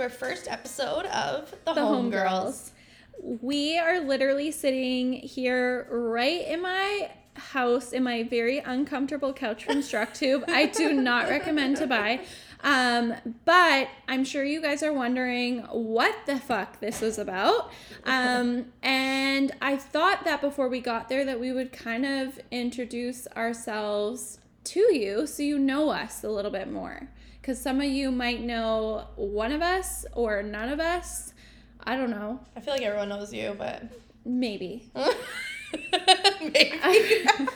everyone. Welcome to our first episode of The, The Homegirls. Girls. We are literally sitting here right in my house in my very uncomfortable couch from Structube. I do not recommend to buy. Um, but I'm sure you guys are wondering what the fuck this was about. Um, and I thought that before we got there that we would kind of introduce ourselves to you so you know us a little bit more. Because some of you might know one of us or none of us. I don't know. I feel like everyone knows you, but Maybe. maybe.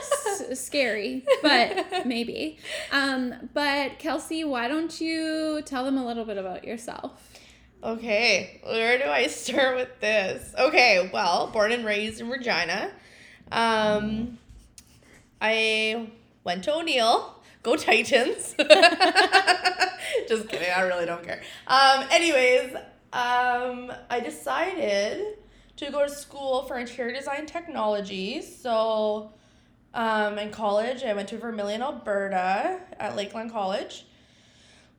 S- scary, but maybe. Um, but Kelsey, why don't you tell them a little bit about yourself? Okay, where do I start with this? Okay, well, born and raised in Regina. Um, I went to O'Neill. Go Titans. Just kidding. I really don't care. Um, anyways, um, I decided to go to school for interior design technology. So, um, in college, I went to Vermilion, Alberta at Lakeland College.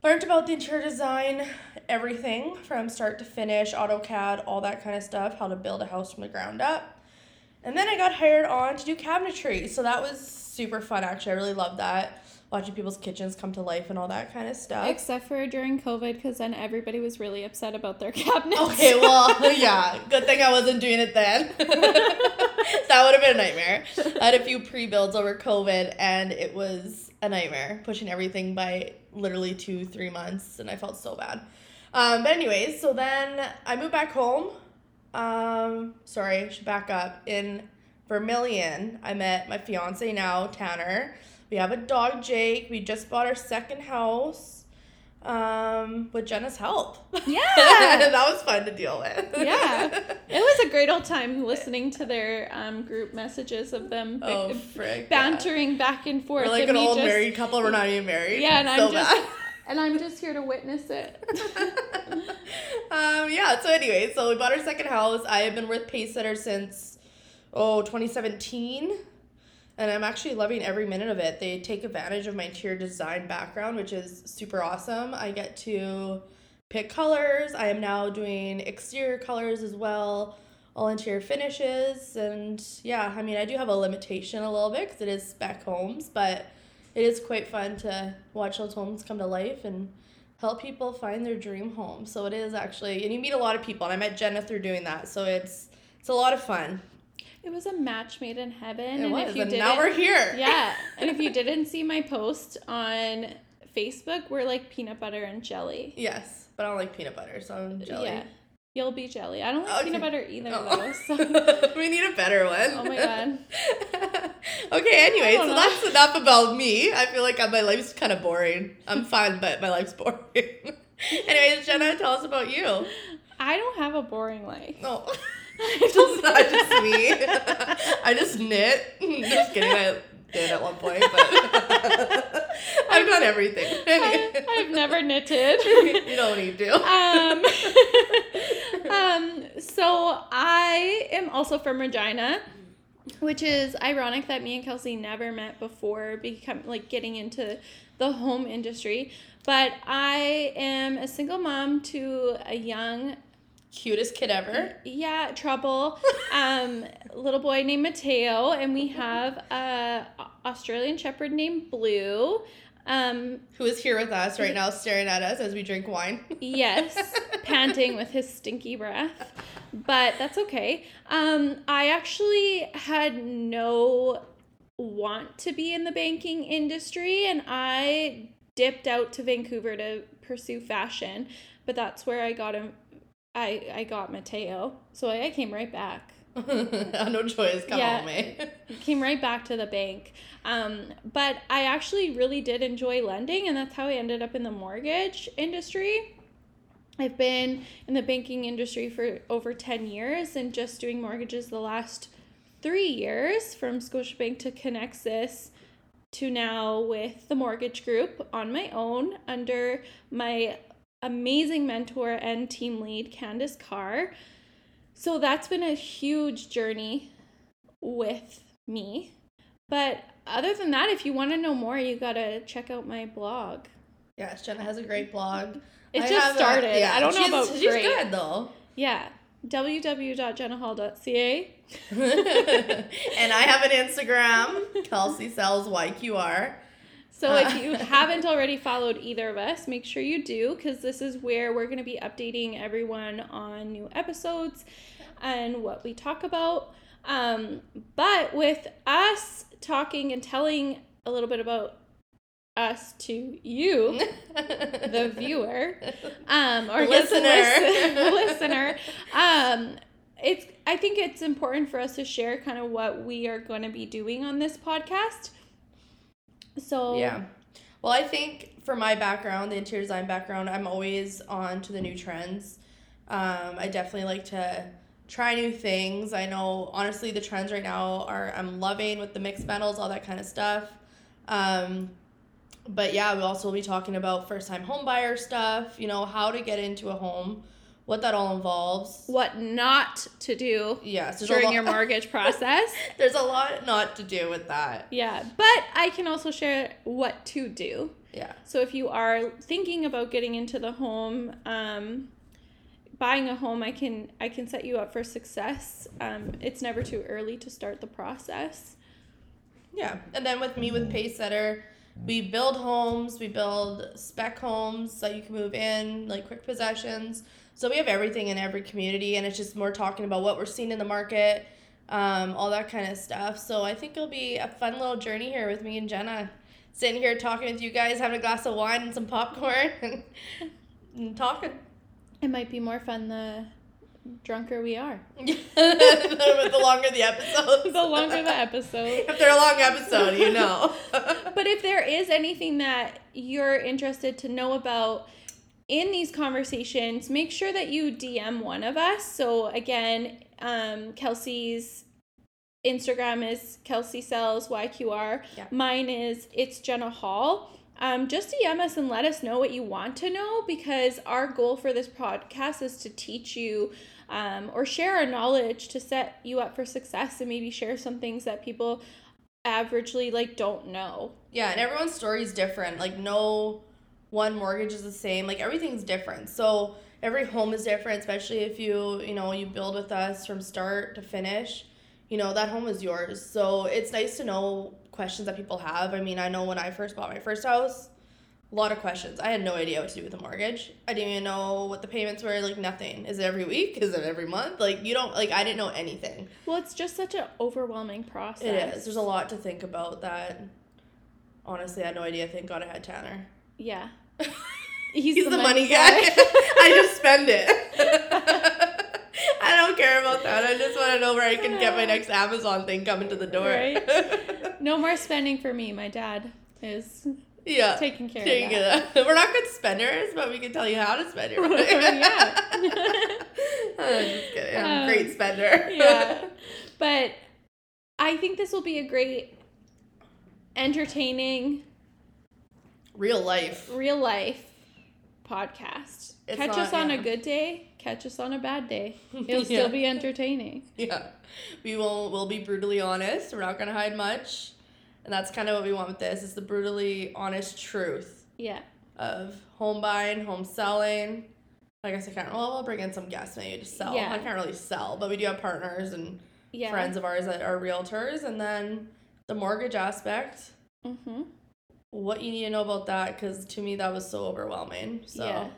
Learned about the interior design, everything from start to finish, AutoCAD, all that kind of stuff, how to build a house from the ground up. And then I got hired on to do cabinetry. So that was super fun, actually. I really loved that. Watching people's kitchens come to life and all that kind of stuff. Except for during COVID, because then everybody was really upset about their cabinets. Okay, well, yeah. Good thing I wasn't doing it then. that would have been a nightmare. I had a few pre builds over COVID, and it was a nightmare, pushing everything by literally two, three months, and I felt so bad. Um, but, anyways, so then I moved back home. Um, sorry, I should back up. In Vermilion, I met my fiance now, Tanner. We have a dog, Jake. We just bought our second house um, with Jenna's help. Yeah. that was fun to deal with. yeah. It was a great old time listening to their um, group messages of them Oh, frick. bantering back and forth. We're like an old just- married couple. We're not even married. Yeah, and so I'm just bad. and I'm just here to witness it. um, yeah, so anyway, so we bought our second house. I have been with Pacesetter since, oh, 2017. And I'm actually loving every minute of it. They take advantage of my interior design background, which is super awesome. I get to pick colors. I am now doing exterior colors as well, all interior finishes. And yeah, I mean, I do have a limitation a little bit because it is spec homes, but it is quite fun to watch those homes come to life and help people find their dream home. So it is actually, and you meet a lot of people. And I met Jenna through doing that, so it's it's a lot of fun. It was a match made in heaven. It and was, if you and didn't, now we're here. yeah, and if you didn't see my post on Facebook, we're like peanut butter and jelly. Yes, but I don't like peanut butter, so I'm jelly. Yeah, you'll be jelly. I don't like Okay. peanut butter either Oh. though. So. we need a better one. Oh my God. okay, anyway, so know. that's enough about me. I feel like my life's kind of boring. I'm fine, but my life's boring. Anyways, Jenna, tell us about you. I don't have a boring life. No. Oh. It's just not just me. I just knit. Just kidding. I did at one point, but I've done everything. I, I've never knitted. you don't need to. um, um, so I am also from Regina, which is ironic that me and Kelsey never met before become like getting into the home industry. But I am a single mom to a young Cutest kid ever. yeah, trouble. Um, little boy named Mateo, and we have a Australian Shepherd named Blue. Um, Who is here with us right now, staring at us as we drink wine. yes, panting with his stinky breath, but that's okay. Um, I actually had no want to be in the banking industry, and I dipped out to Vancouver to pursue fashion, but that's where I got him. I, I got Mateo, so I, came right back. no choice. Come Yeah. on, mate. came right back to the bank. Um, but I actually really did enjoy lending, and that's how I ended up in the mortgage industry. I've been in the banking industry for over 10 years and just doing mortgages the last three years from Scotiabank to Conexus to now with the mortgage group on my own under my amazing mentor and team lead, Candace Carr. So that's been a huge journey with me. But other than that, if you want to know more, you got to check out my blog. Yes, Jenna has a great blog. It I just have a- started. I don't know about she's great. good though. Yeah. www.jennahall.ca. and I have an Instagram, Kelsey sells YQR. So Uh. if you haven't already followed either of us, make sure you do because this is where we're going to be updating everyone on new episodes and what we talk about. Um, but with us talking and telling a little bit about us to you, the viewer, um, or The I guess the listener. listen- listener, um, it's. I think it's important for us to share kind of what we are going to be doing on this podcast. So Yeah. Well, I think for my background, the interior design background, I'm always on to the new trends. Um, I definitely like to try new things. I know, honestly, the trends right now are I'm loving with the mixed metals, all that kind of stuff. Um, but yeah, we also will be talking about first time home buyer stuff, you know, how to get into a home, what that all involves. what not to do Yes, during lot- your mortgage process. There's a lot not to do with that. Yeah, but I can also share what to do. Yeah. So if you are thinking about getting into the home, um, buying a home, I can I can set you up for success. Um, it's never too early to start the process. Yeah, and then with me with Pacesetter, we build homes, we build spec homes that you can move in, like quick possessions. So we have everything in every community, and it's just more talking about what we're seeing in the market, um, all that kind of stuff. So I think it'll be a fun little journey here with me and Jenna, sitting here talking with you guys, having a glass of wine and some popcorn, and, and talking. It might be more fun the drunker we are. the longer the episode, the longer the episode. If they're a long episode, you know. But if there is anything that you're interested to know about in these conversations, make sure that you DM one of us. So again, um, Kelsey's Instagram is Kelsey Sells YQR. Yeah. Mine is it's Jenna Hall. Um, just DM us and let us know what you want to know because our goal for this podcast is to teach you um, or share our knowledge to set you up for success and maybe share some things that people averagely like don't know. Yeah, and everyone's story is different. Like no one mortgage is the same. Like everything's different. So every home is different, especially if you, you know, you build with us from start to finish. You know, that home is yours. So it's nice to know questions that people have. I mean, I know when I first bought my first house, a lot of questions. I had no idea what to do with the mortgage. I didn't even know what the payments were, like nothing. Is it every week? Is it every month? Like you don't like I didn't know anything. Well, it's just such an overwhelming process. It is. There's a lot to think about that honestly I had no idea. Thank God I had Tanner. Yeah. He's, the, money, guy. I just spend it. I don't care about that. I just want to know where I can get my next Amazon thing coming to the door. Right. No more spending for me. My dad is yeah. taking care Taking of that. it. We're not good spenders, but we can tell you how to spend your money. Yeah. I'm just kidding. I'm a Um, great spender. yeah. But I think this will be a great, entertaining, Real life. real life podcast. It's catch not- us on yeah. a good day, catch us on a bad day. It'll Yeah. still be entertaining. Yeah. We will we'll be brutally honest. We're not gonna hide much. And that's kind of what we want with this is the brutally honest truth Yeah. of home buying, home selling. I guess I can't well we'll bring in some guests maybe to sell. Yeah. I can't really sell, but we do have partners and Yeah. friends of ours that are realtors and then the mortgage aspect. Mm-hmm. What you need to know about that because to me that was so overwhelming. So Yeah.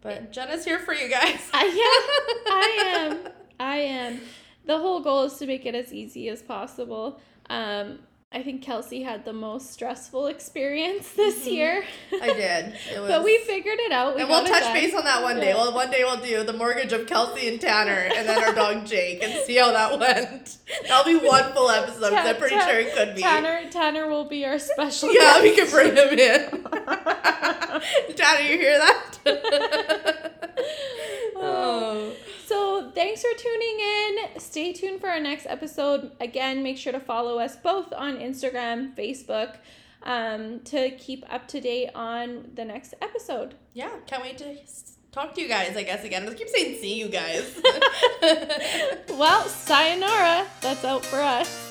but Jenna's here for you guys. I am. I am. I am. The whole goal is to make it as easy as possible. Um, I think Kelsey had the most stressful experience this Mhm. year. I did. It was but we figured it out. We and we'll touch done. base on that one day. Yeah. Well, one day we'll do the mortgage of Kelsey and Tanner, and then our dog Jake, and see how that went. That'll be one full episode. I'm pretty Ta- sure it could be. Tanner, Tanner will be our special. Yeah, we can bring him in. Tanner, you hear that? Thanks for tuning in. Stay tuned for our next episode. Again, make sure to follow us both on Instagram, Facebook, um, to keep up to date on the next episode. Yeah, can't wait to talk to you guys. I guess again. I keep saying see you guys. Well, sayonara. That's out for us.